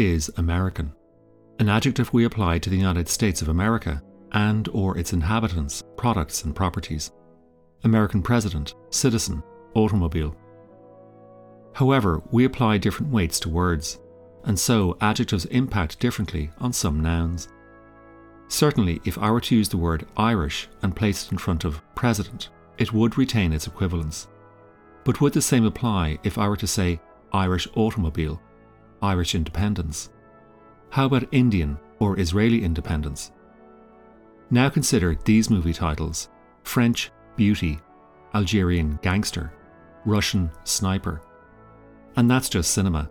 Is American? An adjective we apply to the United States of America and or its inhabitants, products and properties. American president, citizen, automobile. However, we apply different weights to words, and so adjectives impact differently on some nouns. Certainly, if I were to use the word Irish and place it in front of president, it would retain its equivalence. But would the same apply if I were to say Irish automobile, Irish independence? How about Indian or Israeli independence? Now consider these movie titles French Beauty, Algerian Gangster, Russian Sniper. And that's just cinema.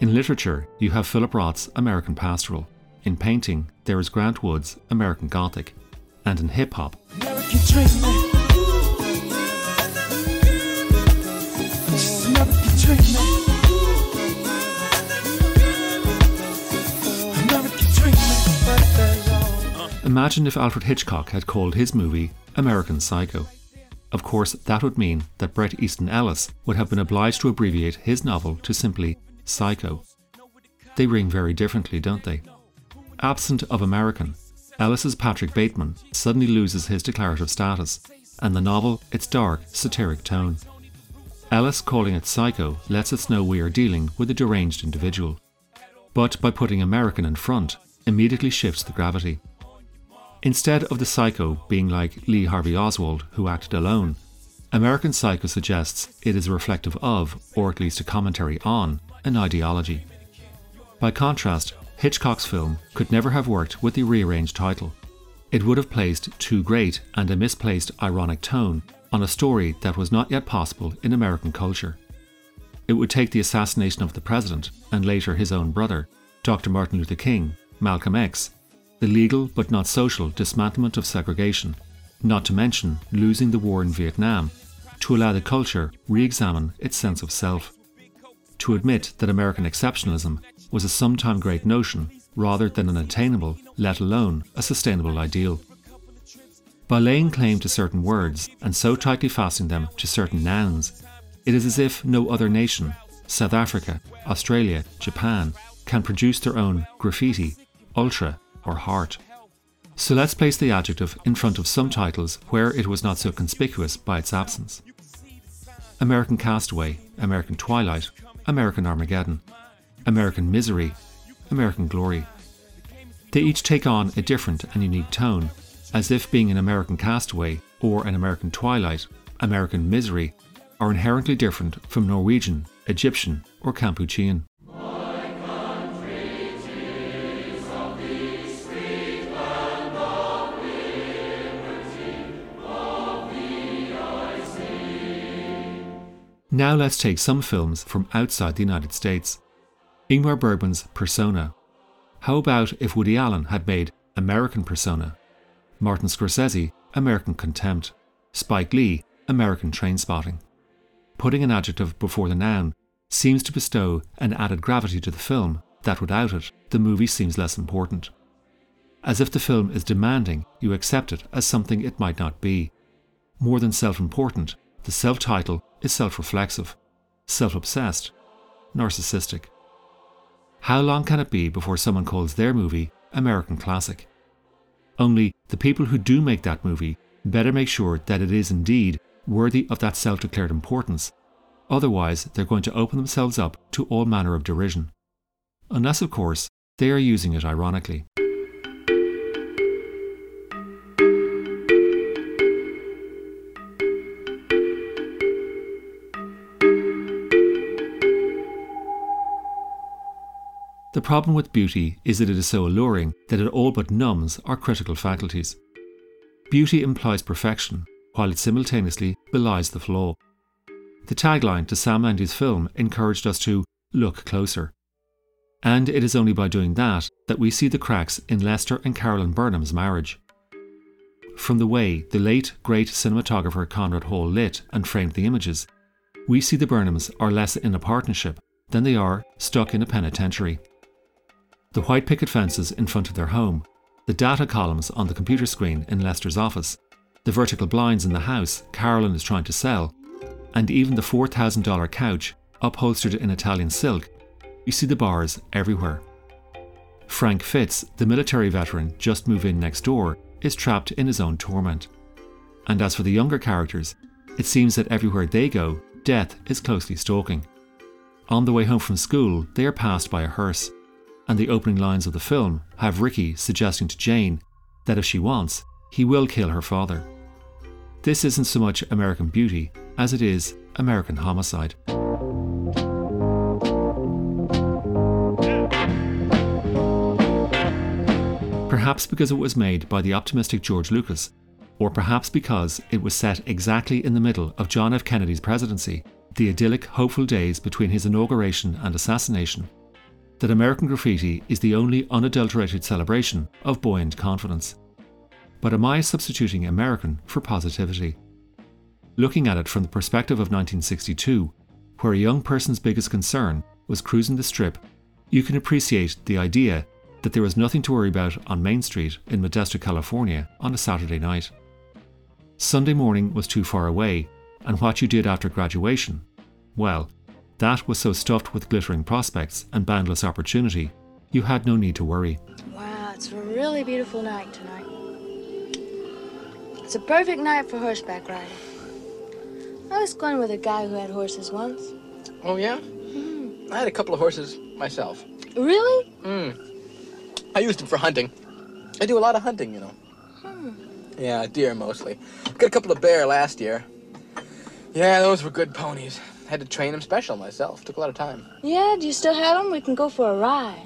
In literature, you have Philip Roth's American Pastoral. In painting, there is Grant Wood's American Gothic. And in hip hop, Imagine if Alfred Hitchcock had called his movie American Psycho. Of course, that would mean that Bret Easton Ellis would have been obliged to abbreviate his novel to simply Psycho. They ring very differently, don't they? Absent of American, Ellis's Patrick Bateman suddenly loses his declarative status, and the novel its dark, satiric tone. Ellis calling it Psycho lets us know we are dealing with a deranged individual. But by putting American in front, immediately shifts the gravity. Instead of the psycho being like Lee Harvey Oswald, who acted alone, American Psycho suggests it is reflective of, or at least a commentary on, an ideology. By contrast, Hitchcock's film could never have worked with the rearranged title. It would have placed too great and a misplaced ironic tone on a story that was not yet possible in American culture. It would take the assassination of the president and later his own brother, Dr. Martin Luther King, Malcolm X, the legal but not social dismantlement of segregation, not to mention losing the war in Vietnam, to allow the culture re examine its sense of self. To admit that American exceptionalism was a sometime great notion rather than an attainable, let alone a sustainable ideal. By laying claim to certain words and so tightly fastening them to certain nouns, it is as if no other nation, South Africa, Australia, Japan, can produce their own graffiti, ultra, or heart. So let's place the adjective in front of some titles where it was not so conspicuous by its absence. American Castaway, American Twilight, American Armageddon, American Misery, American Glory. They each take on a different and unique tone, as if being an American Castaway or an American Twilight, American Misery are inherently different from Norwegian, Egyptian, or Kampuchean. Now let's take some films from outside the United States. Ingmar Bergman's Persona. How about if Woody Allen had made American Persona? Martin Scorsese, American Contempt. Spike Lee, American Train Spotting. Putting an adjective before the noun seems to bestow an added gravity to the film that without it, the movie seems less important. As if the film is demanding you accept it as something it might not be. More than self important, the self title is self reflexive, self obsessed, narcissistic. How long can it be before someone calls their movie American classic? Only the people who do make that movie better make sure that it is indeed worthy of that self declared importance. Otherwise, they're going to open themselves up to all manner of derision. Unless, of course, they are using it ironically. The problem with beauty is that it is so alluring that it all but numbs our critical faculties. Beauty implies perfection, while it simultaneously belies the flaw. The tagline to Sam Mendes' film encouraged us to look closer. And it is only by doing that that we see the cracks in Lester and Carolyn Burnham's marriage. From the way the late great cinematographer Conrad Hall lit and framed the images, we see the Burnhams are less in a partnership than they are stuck in a penitentiary the white picket fences in front of their home, the data columns on the computer screen in Lester's office, the vertical blinds in the house Carolyn is trying to sell, and even the $4,000 couch upholstered in Italian silk you see the bars everywhere. Frank Fitts, the military veteran just moved in next door, is trapped in his own torment. And as for the younger characters, it seems that everywhere they go, death is closely stalking. On the way home from school, they are passed by a hearse, and the opening lines of the film have Ricky suggesting to Jane that if she wants, he will kill her father. This isn't so much American beauty as it is American homicide. Perhaps because it was made by the optimistic George Lucas, or perhaps because it was set exactly in the middle of John F. Kennedy's presidency, the idyllic, hopeful days between his inauguration and assassination, that American Graffiti is the only unadulterated celebration of buoyant confidence. But am I substituting American for positivity? Looking at it from the perspective of 1962, where a young person's biggest concern was cruising the strip, you can appreciate the idea that there was nothing to worry about on Main Street in Modesto, California on a Saturday night. Sunday morning was too far away, and what you did after graduation, well, that was so stuffed with glittering prospects and boundless opportunity, you had no need to worry. Wow, it's a really beautiful night tonight. It's a perfect night for horseback riding. I was going with a guy who had horses once. Oh, yeah? Mm. I had a couple of horses myself. Really? Hmm. I used them for hunting. I do a lot of hunting, you know. Hmm. Yeah, deer mostly. Got a couple of bear last year. Yeah, those were good ponies. Had to train them special myself. Took a lot of time. Yeah, do you still have them? We can go for a ride.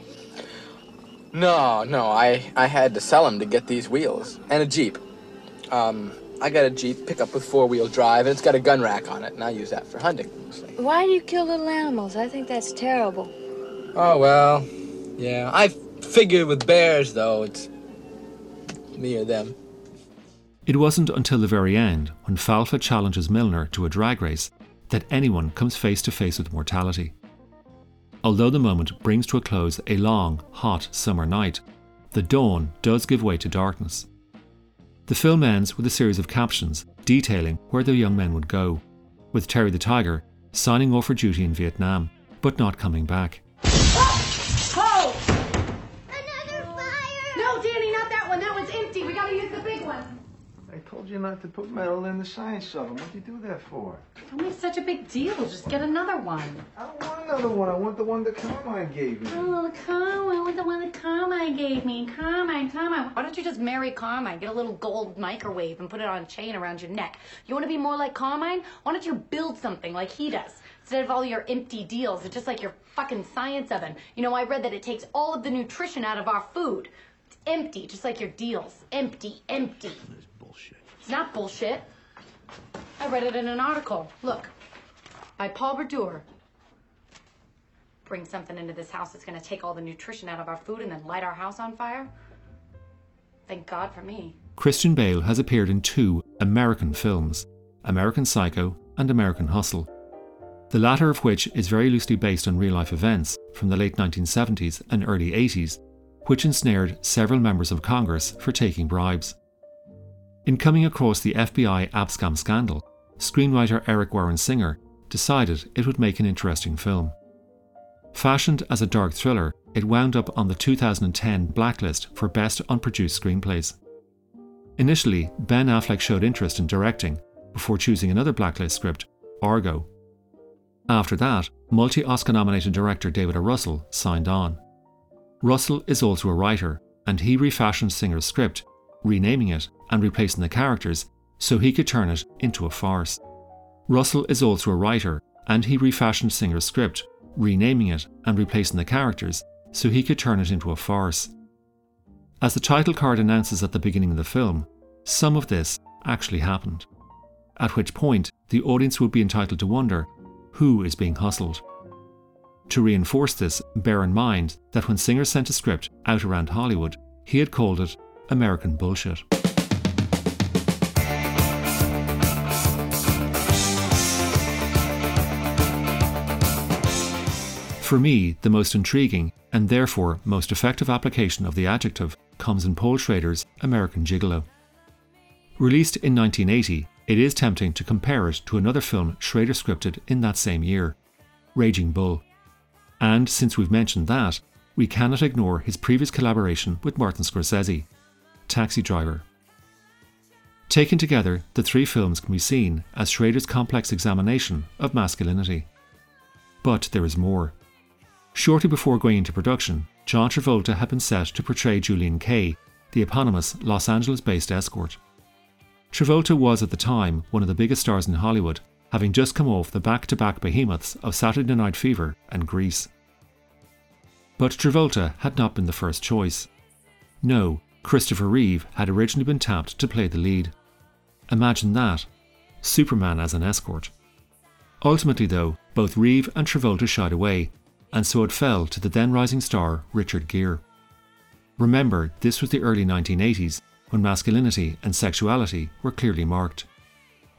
No, no, I, I had to sell them to get these wheels. And a Jeep. Um, I got a Jeep pickup with four-wheel drive, and it's got a gun rack on it, and I use that for hunting mostly. Why do you kill little animals? I think that's terrible. Oh, well, yeah. I figure with bears, though, it's me or them. It wasn't until the very end, when Falfa challenges Milner to a drag race, that anyone comes face to face with mortality. Although the moment brings to a close a long, hot summer night, the dawn does give way to darkness. The film ends with a series of captions detailing where the young men would go, with Terry the Tiger signing off for duty in Vietnam, but not coming back. Told you not to put metal in the science oven. What'd you do that for? Don't make such a big deal. Just get another one. I don't want another one. I want the one that Carmine gave me. Oh, Carmine. I want the one that Carmine gave me. Carmine, Carmine. Why don't you just marry Carmine? Get a little gold microwave and put it on a chain around your neck. You want to be more like Carmine? Why don't you build something like he does? Instead of all your empty deals, it's just like your fucking science oven. You know, I read that it takes all of the nutrition out of our food. It's empty, just like your deals. Empty, empty. It's not bullshit. I read it in an article. Look, by Paul Brodeur. Bring something into this house that's going to take all the nutrition out of our food and then light our house on fire? Thank God for me. Christian Bale has appeared in two American films American Psycho and American Hustle, the latter of which is very loosely based on real life events from the late 1970s and early 80s, which ensnared several members of Congress for taking bribes. In coming across the FBI Abscam scandal, screenwriter Eric Warren Singer decided it would make an interesting film. Fashioned as a dark thriller, it wound up on the 2010 blacklist for Best Unproduced Screenplays. Initially, Ben Affleck showed interest in directing before choosing another blacklist script, Argo. After that, multi Oscar nominated director David O. Russell signed on. Russell is also a writer, and he refashioned Singer's script, renaming it and replacing the characters so he could turn it into a farce. Russell is also a writer, and he refashioned Singer's script, renaming it and replacing the characters so he could turn it into a farce. As the title card announces at the beginning of the film, some of this actually happened. At which point, the audience would be entitled to wonder who is being hustled. To reinforce this, bear in mind that when Singer sent a script out around Hollywood, he had called it American Bullshit. For me, the most intriguing and therefore most effective application of the adjective comes in Paul Schrader's American Gigolo. Released in 1980, it is tempting to compare it to another film Schrader scripted in that same year, Raging Bull. And since we've mentioned that, we cannot ignore his previous collaboration with Martin Scorsese, Taxi Driver. Taken together, the three films can be seen as Schrader's complex examination of masculinity. But there is more. Shortly before going into production, John Travolta had been set to portray Julian Kay, the eponymous Los Angeles based escort. Travolta was at the time one of the biggest stars in Hollywood, having just come off the back to back behemoths of Saturday Night Fever and Grease. But Travolta had not been the first choice. No, Christopher Reeve had originally been tapped to play the lead. Imagine that Superman as an escort. Ultimately, though, both Reeve and Travolta shied away, and so it fell to the then rising star Richard Gere. Remember, this was the early 1980s, when masculinity and sexuality were clearly marked.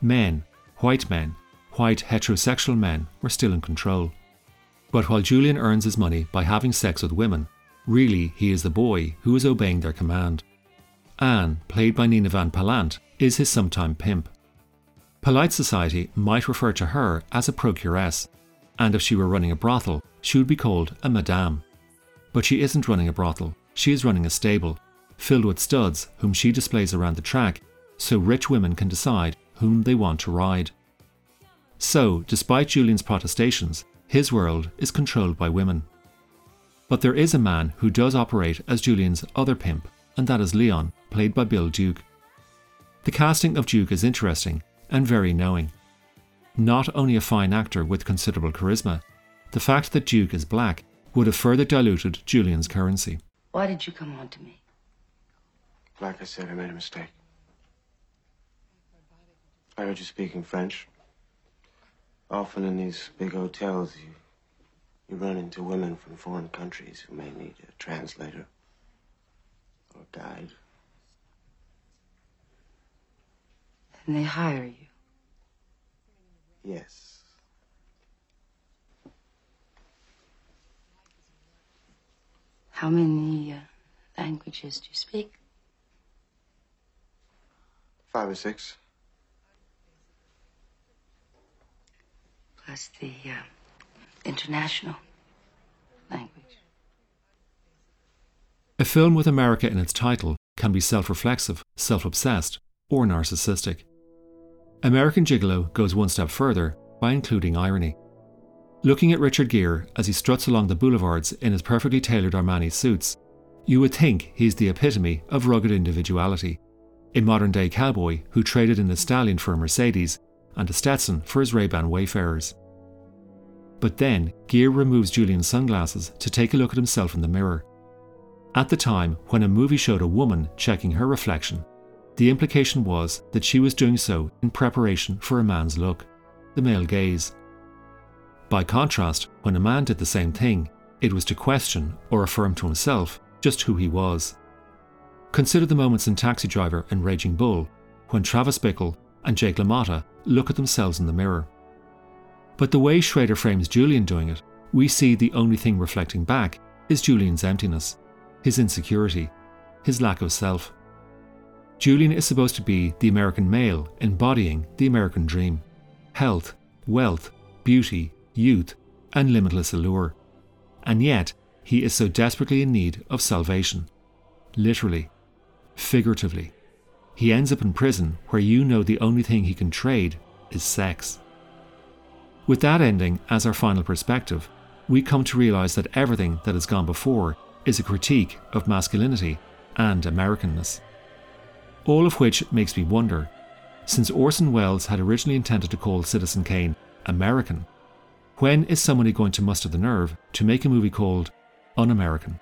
Men, white men, white heterosexual men, were still in control. But while Julian earns his money by having sex with women, really he is the boy who is obeying their command. Anne, played by Nina Van Pallandt, is his sometime pimp. Polite society might refer to her as a procuress, and if she were running a brothel, she would be called a madame. But she isn't running a brothel, she is running a stable, filled with studs whom she displays around the track so rich women can decide whom they want to ride. So, despite Julian's protestations, his world is controlled by women. But there is a man who does operate as Julian's other pimp, and that is Leon, played by Bill Duke. The casting of Duke is interesting and very knowing. Not only a fine actor with considerable charisma, the fact that Duke is black would have further diluted Julian's currency. Why did you come on to me? Like I said, I made a mistake. I heard you speaking French. Often in these big hotels, you, you run into women from foreign countries who may need a translator or guide. And they hire you. Yes. How many uh, languages do you speak? Five or six. Plus the uh, international language. A film with America in its title can be self reflexive, self obsessed, or narcissistic. American Gigolo goes one step further by including irony. Looking at Richard Gere as he struts along the boulevards in his perfectly tailored Armani suits, you would think he's the epitome of rugged individuality. A modern day cowboy who traded in a stallion for a Mercedes and a Stetson for his Ray-Ban Wayfarers. But then, Gere removes Julian's sunglasses to take a look at himself in the mirror. At the time, when a movie showed a woman checking her reflection, the implication was that she was doing so in preparation for a man's look, the male gaze. By contrast, when a man did the same thing, it was to question or affirm to himself just who he was. Consider the moments in Taxi Driver and Raging Bull when Travis Bickle and Jake LaMotta look at themselves in the mirror. But the way Schrader frames Julian doing it, we see the only thing reflecting back is Julian's emptiness, his insecurity, his lack of self. Julian is supposed to be the American male embodying the American dream health, wealth, beauty, youth, and limitless allure. And yet, he is so desperately in need of salvation. Literally, figuratively. He ends up in prison where you know the only thing he can trade is sex. With that ending as our final perspective, we come to realise that everything that has gone before is a critique of masculinity and Americanness. All of which makes me wonder since Orson Welles had originally intended to call Citizen Kane American, when is somebody going to muster the nerve to make a movie called Un American?